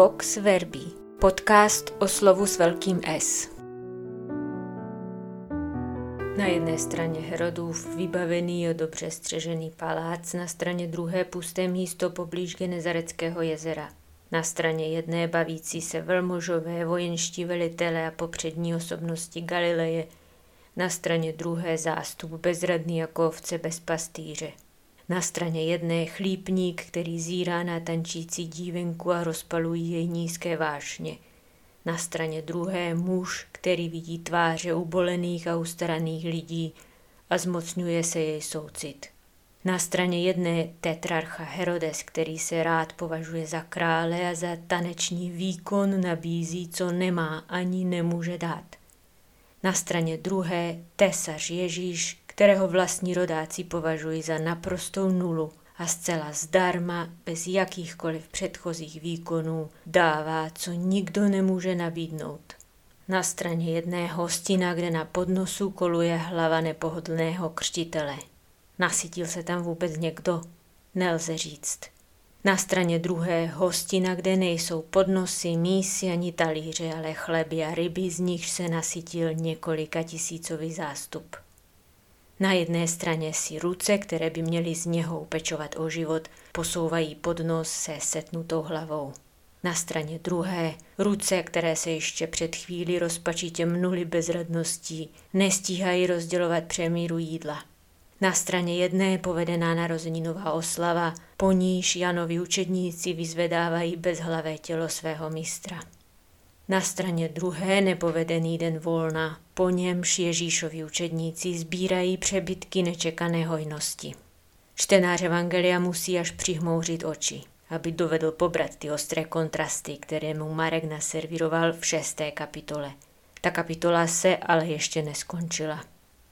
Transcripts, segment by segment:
Vox Verbi, podcast o slovu s velkým S. Na jedné straně Herodův vybavený a dobře střežený palác, na straně druhé pusté místo poblíž Genezareckého jezera. Na straně jedné bavící se velmožové vojenští velitele a popřední osobnosti Galileje, na straně druhé zástup bezradný jako ovce bez pastýře. Na straně jedné chlípník, který zírá na tančící dívenku a rozpalují jej nízké vášně. Na straně druhé muž, který vidí tváře ubolených a ustaraných lidí a zmocňuje se jej soucit. Na straně jedné tetrarcha Herodes, který se rád považuje za krále a za taneční výkon nabízí, co nemá ani nemůže dát. Na straně druhé tesař Ježíš, kterého vlastní rodáci považují za naprostou nulu a zcela zdarma, bez jakýchkoliv předchozích výkonů, dává, co nikdo nemůže nabídnout. Na straně jedné hostina, kde na podnosu koluje hlava nepohodlného křtitele. Nasytil se tam vůbec někdo? Nelze říct. Na straně druhé hostina, kde nejsou podnosy, mísy ani talíře, ale chleby a ryby, z nich se nasytil několika tisícový zástup. Na jedné straně si ruce, které by měly z něho upečovat o život, posouvají pod nos se setnutou hlavou. Na straně druhé ruce, které se ještě před chvíli rozpačitě mnuly bezradností, nestíhají rozdělovat přemíru jídla. Na straně jedné povedená narozeninová oslava, po níž Janovi učedníci vyzvedávají bezhlavé tělo svého mistra. Na straně druhé nepovedený den volna, po němž Ježíšovi učedníci sbírají přebytky nečekané hojnosti. Čtenář Evangelia musí až přihmouřit oči, aby dovedl pobrat ty ostré kontrasty, které mu Marek naserviroval v šesté kapitole. Ta kapitola se ale ještě neskončila.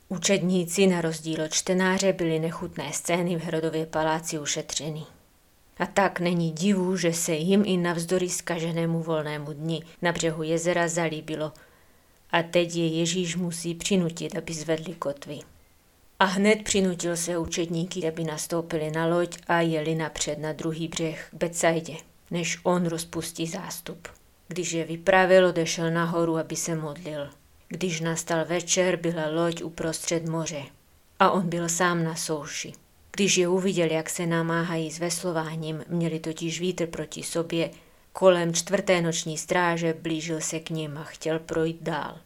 Učedníci na rozdíl od čtenáře byly nechutné scény v Herodově paláci ušetřeny. A tak není divu, že se jim i navzdory skaženému volnému dni na břehu jezera zalíbilo. A teď je Ježíš musí přinutit, aby zvedli kotvy. A hned přinutil se učedníky, aby nastoupili na loď a jeli napřed na druhý břeh k Betsajdě, než on rozpustí zástup. Když je vypravil, odešel nahoru, aby se modlil. Když nastal večer, byla loď uprostřed moře a on byl sám na souši. Když je uviděl, jak se namáhají s veslováním, měli totiž vítr proti sobě, kolem čtvrté noční stráže blížil se k ním a chtěl projít dál.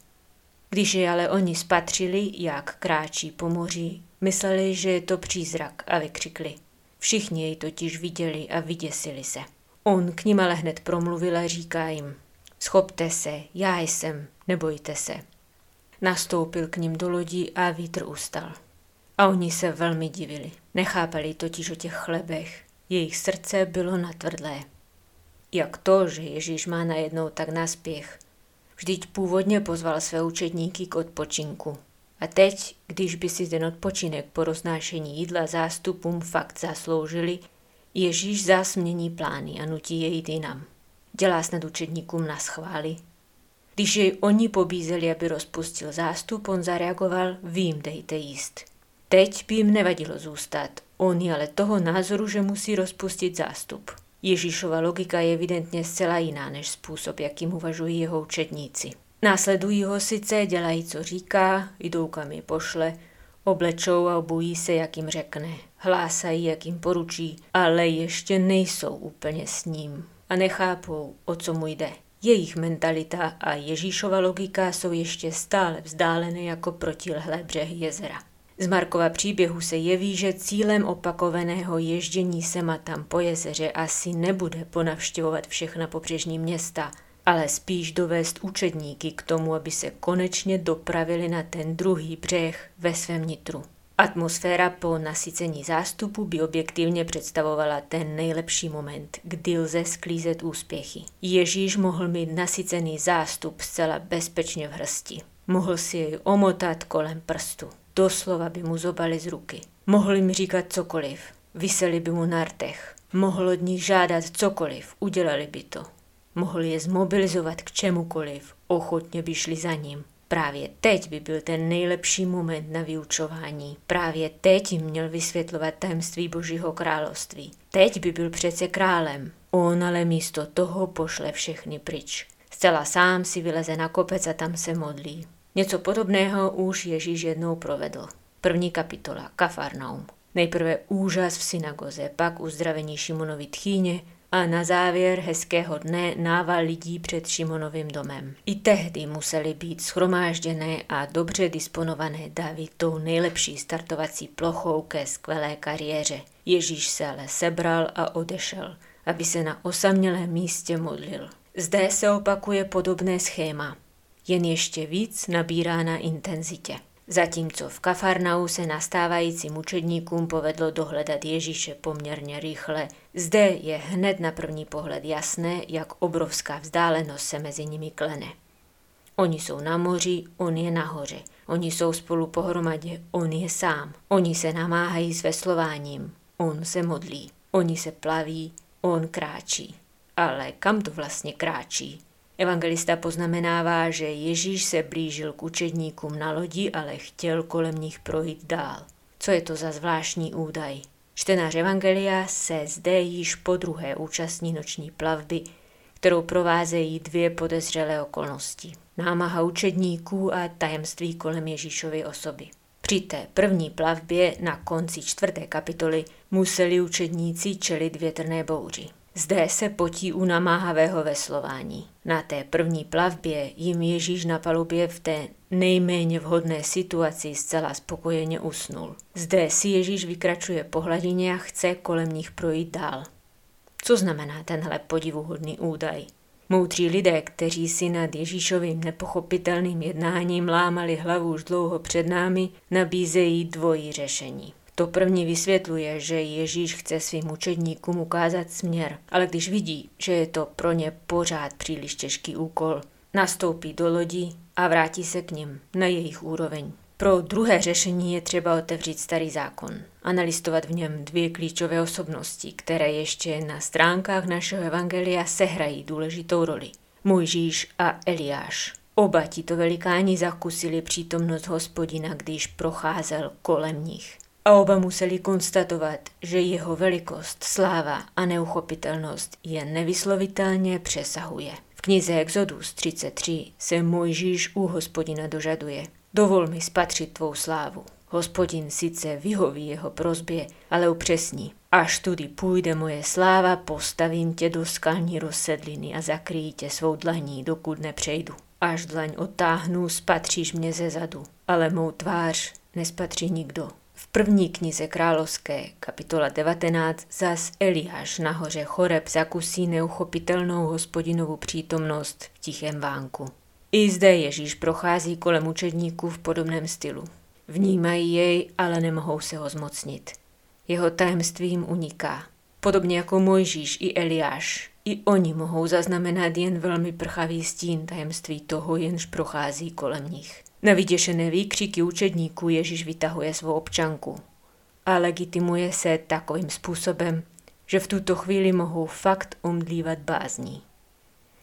Když je ale oni spatřili, jak kráčí po moři, mysleli, že je to přízrak a vykřikli. Všichni jej totiž viděli a vyděsili se. On k ním ale hned promluvil a říká jim, schopte se, já jsem, nebojte se. Nastoupil k ním do lodi a vítr ustal. A oni se velmi divili. Nechápali totiž o těch chlebech. Jejich srdce bylo natvrdlé. Jak to, že Ježíš má najednou tak naspěch? Vždyť původně pozval své učedníky k odpočinku. A teď, když by si ten odpočinek po roznášení jídla zástupům fakt zasloužili, Ježíš zás mění plány a nutí je jít jinam. Dělá snad učedníkům na schvály. Když jej oni pobízeli, aby rozpustil zástup, on zareagoval, vím, dejte jíst. Teď by jim nevadilo zůstat. On je ale toho názoru, že musí rozpustit zástup. Ježíšova logika je evidentně zcela jiná než způsob, jakým uvažují jeho učedníci. Následují ho sice, dělají, co říká, jdou kam je pošle, oblečou a obují se, jak jim řekne, hlásají, jak jim poručí, ale ještě nejsou úplně s ním a nechápou, o co mu jde. Jejich mentalita a Ježíšova logika jsou ještě stále vzdálené jako protilehlé břehy jezera. Z Markova příběhu se jeví, že cílem opakovaného ježdění sema tam po jezeře asi nebude ponavštěvovat všechna pobřežní města, ale spíš dovést učedníky k tomu, aby se konečně dopravili na ten druhý břeh ve svém nitru. Atmosféra po nasycení zástupu by objektivně představovala ten nejlepší moment, kdy lze sklízet úspěchy. Ježíš mohl mít nasycený zástup zcela bezpečně v hrsti. Mohl si jej omotat kolem prstu. Doslova by mu zobali z ruky. Mohl jim říkat cokoliv. Vyseli by mu na rtech. Mohl od nich žádat cokoliv. Udělali by to. Mohl je zmobilizovat k čemukoliv. Ochotně by šli za ním. Právě teď by byl ten nejlepší moment na vyučování. Právě teď jim měl vysvětlovat tajemství Božího království. Teď by byl přece králem. On ale místo toho pošle všechny pryč. Zcela sám si vyleze na kopec a tam se modlí. Něco podobného už Ježíš jednou provedl. První kapitola, Kafarnaum. Nejprve úžas v synagoze, pak uzdravení Šimonovi tchýně a na závěr hezkého dne nával lidí před Šimonovým domem. I tehdy museli být schromážděné a dobře disponované davy tou nejlepší startovací plochou ke skvelé kariéře. Ježíš se ale sebral a odešel, aby se na osamělém místě modlil. Zde se opakuje podobné schéma, jen ještě víc nabírá na intenzitě. Zatímco v Kafarnau se nastávajícím učedníkům povedlo dohledat Ježíše poměrně rychle, zde je hned na první pohled jasné, jak obrovská vzdálenost se mezi nimi klene. Oni jsou na moři, on je nahoře. Oni jsou spolu pohromadě, on je sám. Oni se namáhají s veslováním, on se modlí. Oni se plaví, on kráčí. Ale kam to vlastně kráčí? Evangelista poznamenává, že Ježíš se blížil k učedníkům na lodi, ale chtěl kolem nich projít dál. Co je to za zvláštní údaj? Čtenář Evangelia se zde již po druhé účastní noční plavby, kterou provázejí dvě podezřelé okolnosti. Námaha učedníků a tajemství kolem Ježíšovy osoby. Při té první plavbě na konci čtvrté kapitoly museli učedníci čelit větrné bouři. Zde se potí u namáhavého veslování. Na té první plavbě jim Ježíš na palubě v té nejméně vhodné situaci zcela spokojeně usnul. Zde si Ježíš vykračuje po hladině a chce kolem nich projít dál. Co znamená tenhle podivuhodný údaj? Moudří lidé, kteří si nad Ježíšovým nepochopitelným jednáním lámali hlavu už dlouho před námi, nabízejí dvojí řešení. To první vysvětluje, že Ježíš chce svým učedníkům ukázat směr, ale když vidí, že je to pro ně pořád příliš těžký úkol, nastoupí do lodí a vrátí se k ním na jejich úroveň. Pro druhé řešení je třeba otevřít starý zákon a nalistovat v něm dvě klíčové osobnosti, které ještě na stránkách našeho evangelia sehrají důležitou roli. Mojžíš a Eliáš. Oba tito velikáni zakusili přítomnost hospodina, když procházel kolem nich a oba museli konstatovat, že jeho velikost, sláva a neuchopitelnost je nevyslovitelně přesahuje. V knize Exodus 33 se Mojžíš u hospodina dožaduje. Dovol mi spatřit tvou slávu. Hospodin sice vyhoví jeho prozbě, ale upřesní. Až tudy půjde moje sláva, postavím tě do skalní rozsedliny a zakryjí tě svou dlaní, dokud nepřejdu. Až dlaň otáhnu, spatříš mě ze zadu, ale mou tvář nespatří nikdo. V první knize královské, kapitola 19, zas Eliáš nahoře Choreb zakusí neuchopitelnou hospodinovu přítomnost v tichém vánku. I zde Ježíš prochází kolem učedníků v podobném stylu. Vnímají jej, ale nemohou se ho zmocnit. Jeho tajemstvím uniká. Podobně jako Mojžíš i Eliáš, i oni mohou zaznamenat jen velmi prchavý stín tajemství toho, jenž prochází kolem nich. Na vyděšené výkřiky učedníků Ježíš vytahuje svou občanku a legitimuje se takovým způsobem, že v tuto chvíli mohou fakt umdlívat bázní.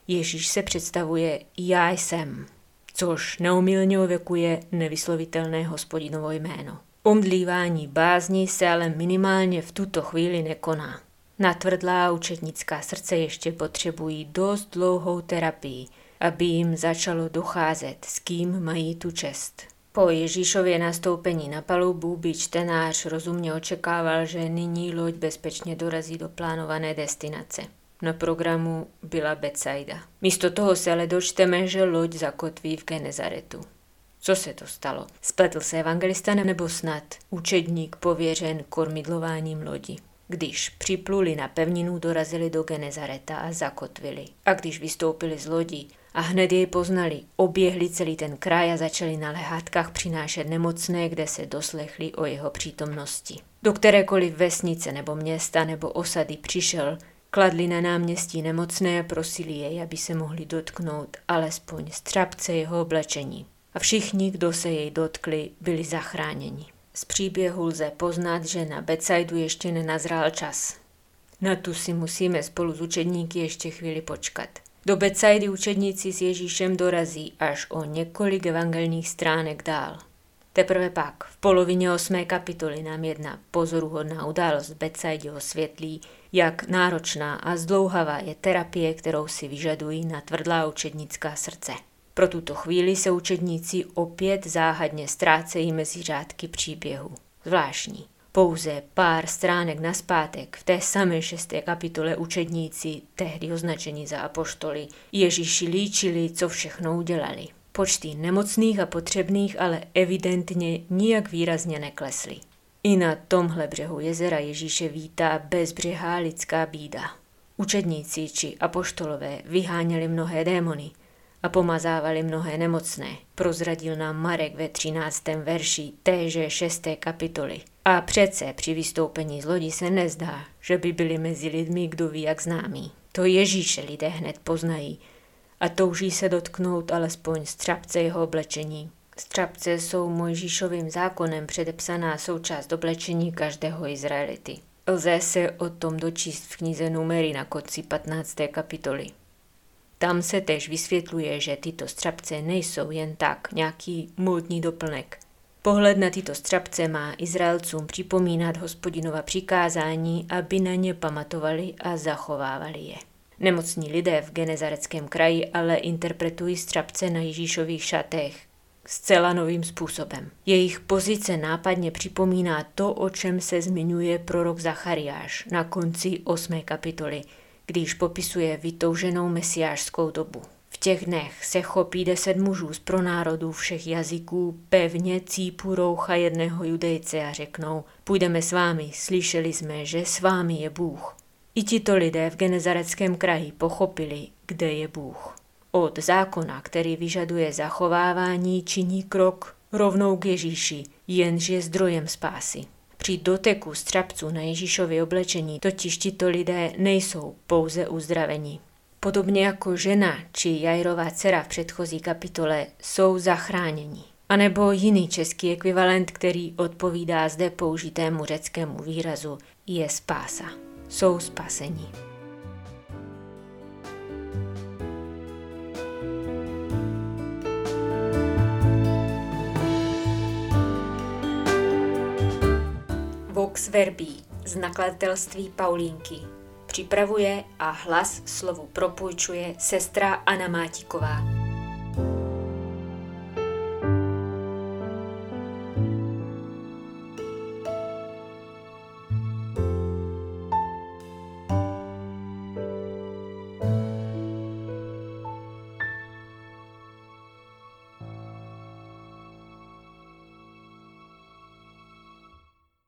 Ježíš se představuje já jsem, což neumilně ovekuje nevyslovitelné hospodinovo jméno. Umdlívání bázní se ale minimálně v tuto chvíli nekoná. Natvrdlá učetnická srdce ještě potřebují dost dlouhou terapii, aby jim začalo docházet, s kým mají tu čest. Po Ježíšově nastoupení na palubu by čtenář rozumně očekával, že nyní loď bezpečně dorazí do plánované destinace. Na programu byla Betsaida. Místo toho se ale dočteme, že loď zakotví v Genezaretu. Co se to stalo? Spletl se evangelista nebo snad učedník pověřen kormidlováním lodi? Když připluli na pevninu, dorazili do Genezareta a zakotvili. A když vystoupili z lodi a hned jej poznali, oběhli celý ten kraj a začali na lehátkách přinášet nemocné, kde se doslechli o jeho přítomnosti. Do kterékoliv vesnice nebo města nebo osady přišel, kladli na náměstí nemocné a prosili jej, aby se mohli dotknout alespoň střapce jeho oblečení. A všichni, kdo se jej dotkli, byli zachráněni. Z příběhu lze poznat, že na Becajdu ještě nenazrál čas. Na tu si musíme spolu s učedníky ještě chvíli počkat. Do Becajdy učedníci s Ježíšem dorazí až o několik evangelních stránek dál. Teprve pak, v polovině osmé kapitoly nám jedna pozoruhodná událost Betsaidě osvětlí, jak náročná a zdlouhavá je terapie, kterou si vyžadují na tvrdlá učednická srdce. Pro tuto chvíli se učedníci opět záhadně ztrácejí mezi řádky příběhu. Zvláštní. Pouze pár stránek naspátek v té samé šesté kapitole učedníci, tehdy označení za apoštoly, Ježíši líčili, co všechno udělali. Počty nemocných a potřebných ale evidentně nijak výrazně neklesly. I na tomhle břehu jezera Ježíše vítá bezbřehá lidská bída. Učedníci či apoštolové vyháněli mnohé démony a pomazávali mnohé nemocné, prozradil nám Marek ve 13. verši téže 6. kapitoly. A přece při vystoupení z lodi se nezdá, že by byli mezi lidmi kdo ví jak známí. To Ježíše lidé hned poznají a touží se dotknout alespoň střapce jeho oblečení. Střapce jsou Mojžíšovým zákonem předepsaná součást oblečení každého Izraelity. Lze se o tom dočíst v knize Numery na konci 15. kapitoly. Tam se tež vysvětluje, že tyto střapce nejsou jen tak nějaký módní doplnek. Pohled na tyto střapce má Izraelcům připomínat hospodinova přikázání, aby na ně pamatovali a zachovávali je. Nemocní lidé v Genezareckém kraji ale interpretují střapce na Ježíšových šatech zcela novým způsobem. Jejich pozice nápadně připomíná to, o čem se zmiňuje prorok Zachariáš na konci 8. kapitoly, když popisuje vytouženou mesiářskou dobu. V těch dnech se chopí deset mužů z pronárodů všech jazyků, pevně cípu roucha jedného judejce a řeknou, půjdeme s vámi, slyšeli jsme, že s vámi je Bůh. I tito lidé v Genezareckém kraji pochopili, kde je Bůh. Od zákona, který vyžaduje zachovávání, činí krok rovnou k Ježíši, jenž je zdrojem spásy. Při doteku střapců na Ježíšově oblečení totiž tito lidé nejsou pouze uzdraveni. Podobně jako žena či Jajrová dcera v předchozí kapitole jsou zachráněni. A nebo jiný český ekvivalent, který odpovídá zde použitému řeckému výrazu, je spása. Jsou spaseni. Vox Verbi z nakladatelství Paulínky. Připravuje a hlas slovu propůjčuje sestra Anna Mátiková.